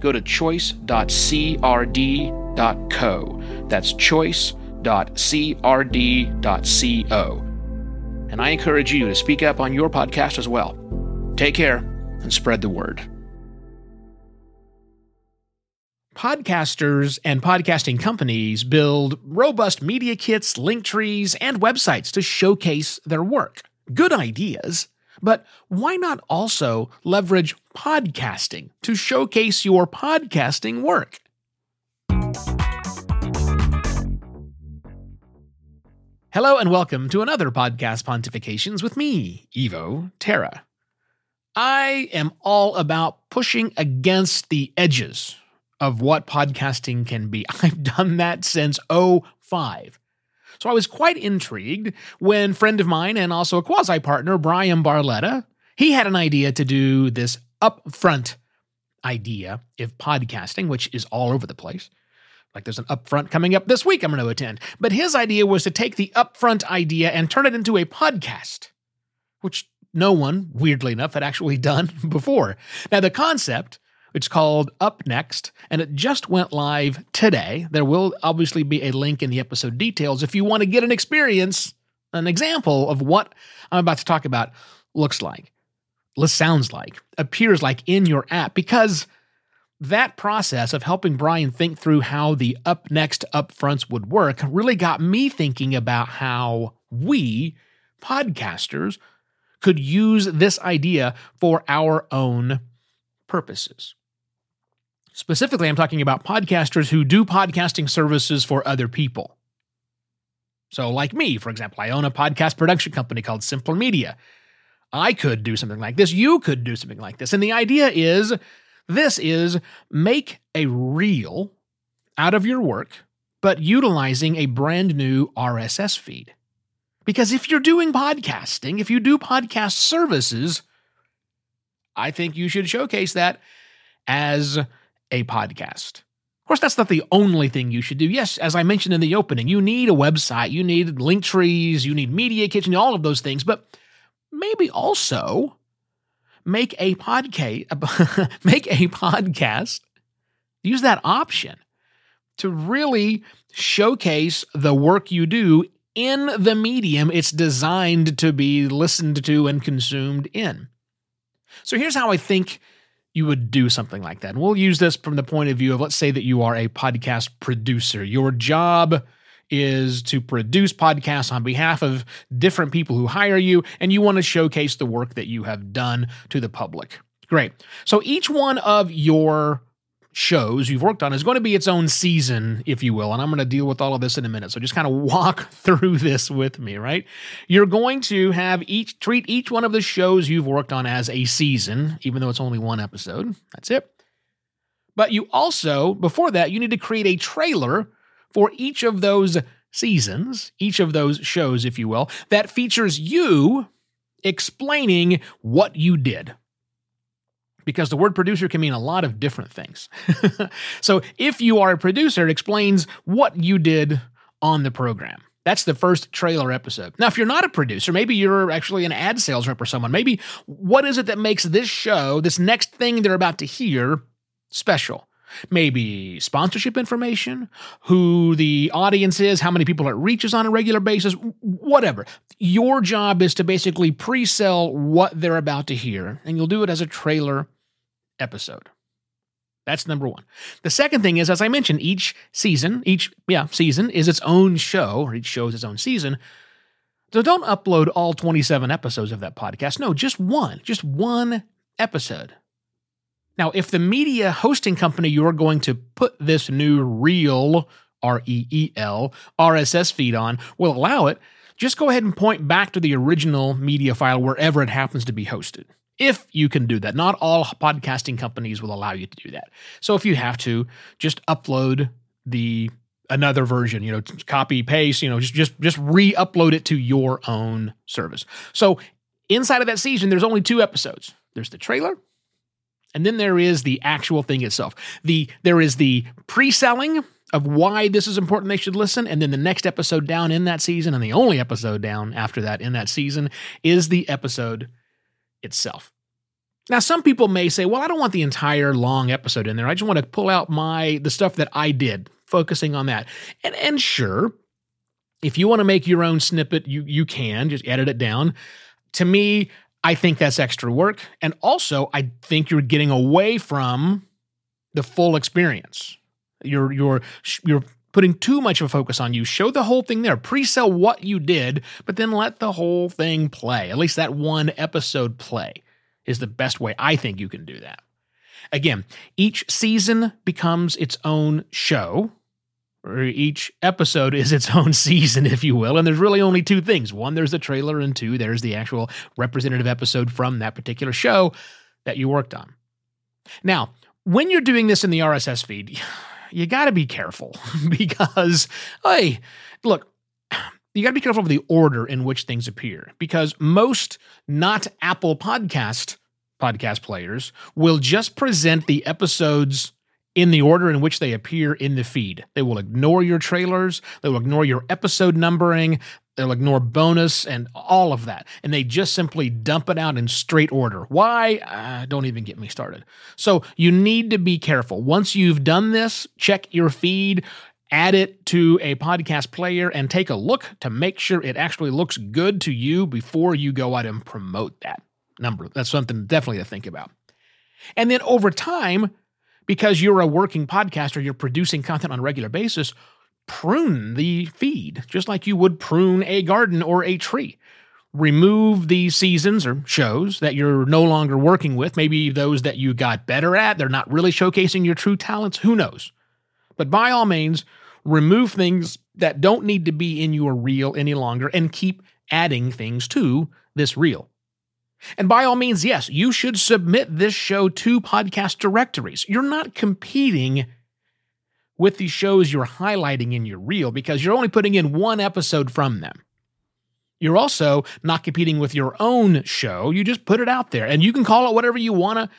go to choice.crd.co. That's choice.crd.co. And I encourage you to speak up on your podcast as well. Take care and spread the word. Podcasters and podcasting companies build robust media kits, link trees, and websites to showcase their work. Good ideas. But why not also leverage podcasting to showcase your podcasting work? Hello and welcome to another podcast pontifications with me, Evo Terra. I am all about pushing against the edges of what podcasting can be. I've done that since 05. So I was quite intrigued when friend of mine and also a quasi partner, Bryan Barletta, he had an idea to do this upfront idea of podcasting, which is all over the place. Like there's an upfront coming up this week I'm going to attend. But his idea was to take the upfront idea and turn it into a podcast, which no one, weirdly enough, had actually done before. Now, the concept, it's called Up Next, and it just went live today. There will obviously be a link in the episode details if you want to get an experience, an example of what I'm about to talk about looks like, sounds like, appears like in your app, because that process of helping Bryan think through how the up next upfronts would work really got me thinking about how we, podcasters, could use this idea for our own purposes. Specifically, I'm talking about podcasters who do podcasting services for other people. So, like me, for example, I own a podcast production company called Simpler Media. I could do something like this. You could do something like this. And the idea is this is make a reel out of your work, but utilizing a brand new RSS feed. Because if you're doing podcasting, if you do podcast services, I think you should showcase that as a podcast. Of course, that's not the only thing you should do. Yes, as I mentioned in the opening, you need a website, you need link trees, you need media kits, all of those things, but maybe also make a podcast make a podcast use that option to really showcase the work you do in the medium it's designed to be listened to and consumed in so here's how i think you would do something like that and we'll use this from the point of view of let's say that you are a podcast producer your job is to produce podcasts on behalf of different people who hire you, and you want to showcase the work that you have done to the public. Great. So each one of your shows you've worked on is going to be its own season, if you will. And I'm going to deal with all of this in a minute. So just kind of walk through this with me, right? You're going to have each treat each one of the shows you've worked on as a season, even though it's only one episode. That's it. But you also, before that, you need to create a trailer for each of those seasons, each of those shows, if you will, that features you explaining what you did. Because the word producer can mean a lot of different things. so if you are a producer, it explains what you did on the program. That's the first trailer episode. Now, if you're not a producer, maybe you're actually an ad sales rep or someone, maybe what is it that makes this show, this next thing they're about to hear, special? maybe sponsorship information, who the audience is, how many people it reaches on a regular basis, whatever. Your job is to basically pre sell what they're about to hear, and you'll do it as a trailer episode. That's number one. The second thing is, as I mentioned, each season, each yeah season is its own show, or each show is its own season. So don't upload all 27 episodes of that podcast. No, just one, just one episode. Now, if the media hosting company you're going to put this new reel, R E E L, RSS feed on will allow it, just go ahead and point back to the original media file wherever it happens to be hosted. If you can do that, not all podcasting companies will allow you to do that. So if you have to, just upload the another version, you know, copy paste, you know, just just just re-upload it to your own service. So inside of that season there's only two episodes. There's the trailer and then there is the actual thing itself. The there is the pre-selling of why this is important they should listen and then the next episode down in that season and the only episode down after that in that season is the episode itself. Now some people may say, "Well, I don't want the entire long episode in there. I just want to pull out my the stuff that I did, focusing on that." And and sure, if you want to make your own snippet, you you can just edit it down. To me, I think that's extra work. And also, I think you're getting away from the full experience. You're you're you're putting too much of a focus on you. Show the whole thing there. Pre-sell what you did, but then let the whole thing play. At least that one episode play is the best way I think you can do that. Again, each season becomes its own show or each episode is its own season, if you will. And there's really only two things one, there's the trailer, and two, there's the actual representative episode from that particular show that you worked on. Now, when you're doing this in the RSS feed, you got to be careful because, hey, look, you got to be careful of the order in which things appear because most not Apple podcast podcast players will just present the episodes in the order in which they appear in the feed. They will ignore your trailers, they will ignore your episode numbering, they'll ignore bonus and all of that. And they just simply dump it out in straight order. Why? Uh, don't even get me started. So you need to be careful. Once you've done this, check your feed. Add it to a podcast player and take a look to make sure it actually looks good to you before you go out and promote that number. That's something definitely to think about. And then over time, because you're a working podcaster, you're producing content on a regular basis, prune the feed just like you would prune a garden or a tree. Remove the seasons or shows that you're no longer working with, maybe those that you got better at, they're not really showcasing your true talents, who knows. But by all means, remove things that don't need to be in your reel any longer and keep adding things to this reel. And by all means, yes, you should submit this show to podcast directories. You're not competing with the shows you're highlighting in your reel because you're only putting in one episode from them. You're also not competing with your own show. You just put it out there and you can call it whatever you want to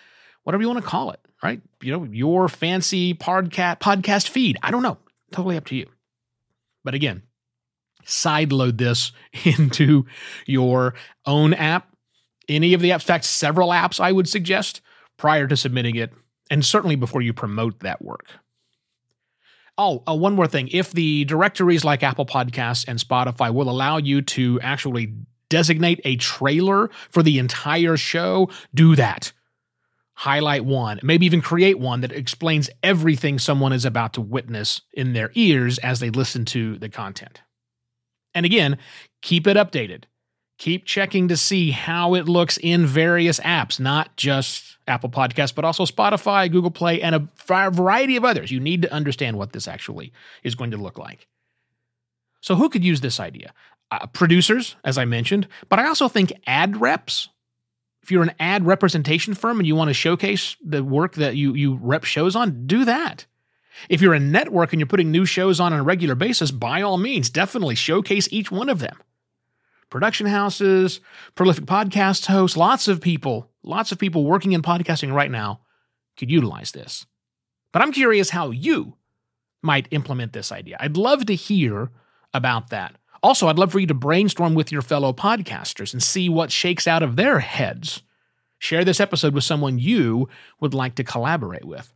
whatever you want to call it, right? You know, your fancy podcast podcast feed. I don't know. Totally up to you. But again, sideload this into your own app any of the apps, in fact, several apps I would suggest prior to submitting it, and certainly before you promote that work. Oh, uh, one more thing. If the directories like Apple Podcasts and Spotify will allow you to actually designate a trailer for the entire show, do that. Highlight one, maybe even create one that explains everything someone is about to witness in their ears as they listen to the content. And again, keep it updated keep checking to see how it looks in various apps, not just Apple Podcasts, but also Spotify, Google Play, and a variety of others. You need to understand what this actually is going to look like. So, who could use this idea? Uh, producers, as I mentioned, but I also think ad reps. If you're an ad representation firm and you want to showcase the work that you, you rep shows on, do that. If you're a network and you're putting new shows on on a regular basis, by all means, definitely showcase each one of them production houses, prolific podcast hosts, lots of people, lots of people working in podcasting right now could utilize this. But I'm curious how you might implement this idea. I'd love to hear about that. Also, I'd love for you to brainstorm with your fellow podcasters and see what shakes out of their heads. Share this episode with someone you would like to collaborate with.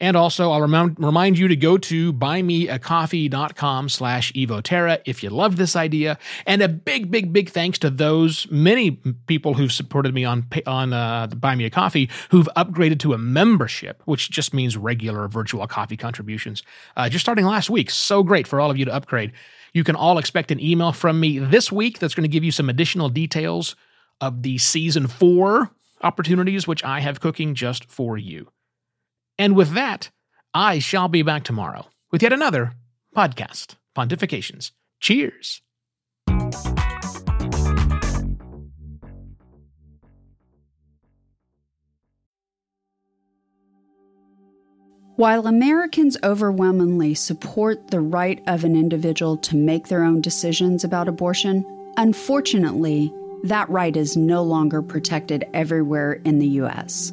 And also, I'll remind, remind you to go to buymeacoffee.com slash evoterra if you love this idea. And a big, big, big thanks to those many people who've supported me on, on uh, Buy Me a Coffee who've upgraded to a membership, which just means regular virtual coffee contributions. Uh, just starting last week. So great for all of you to upgrade. You can all expect an email from me this week that's going to give you some additional details of the season four opportunities, which I have cooking just for you. And with that, I shall be back tomorrow with yet another podcast, Pontifications. Cheers. While Americans overwhelmingly support the right of an individual to make their own decisions about abortion, unfortunately, that right is no longer protected everywhere in the U.S.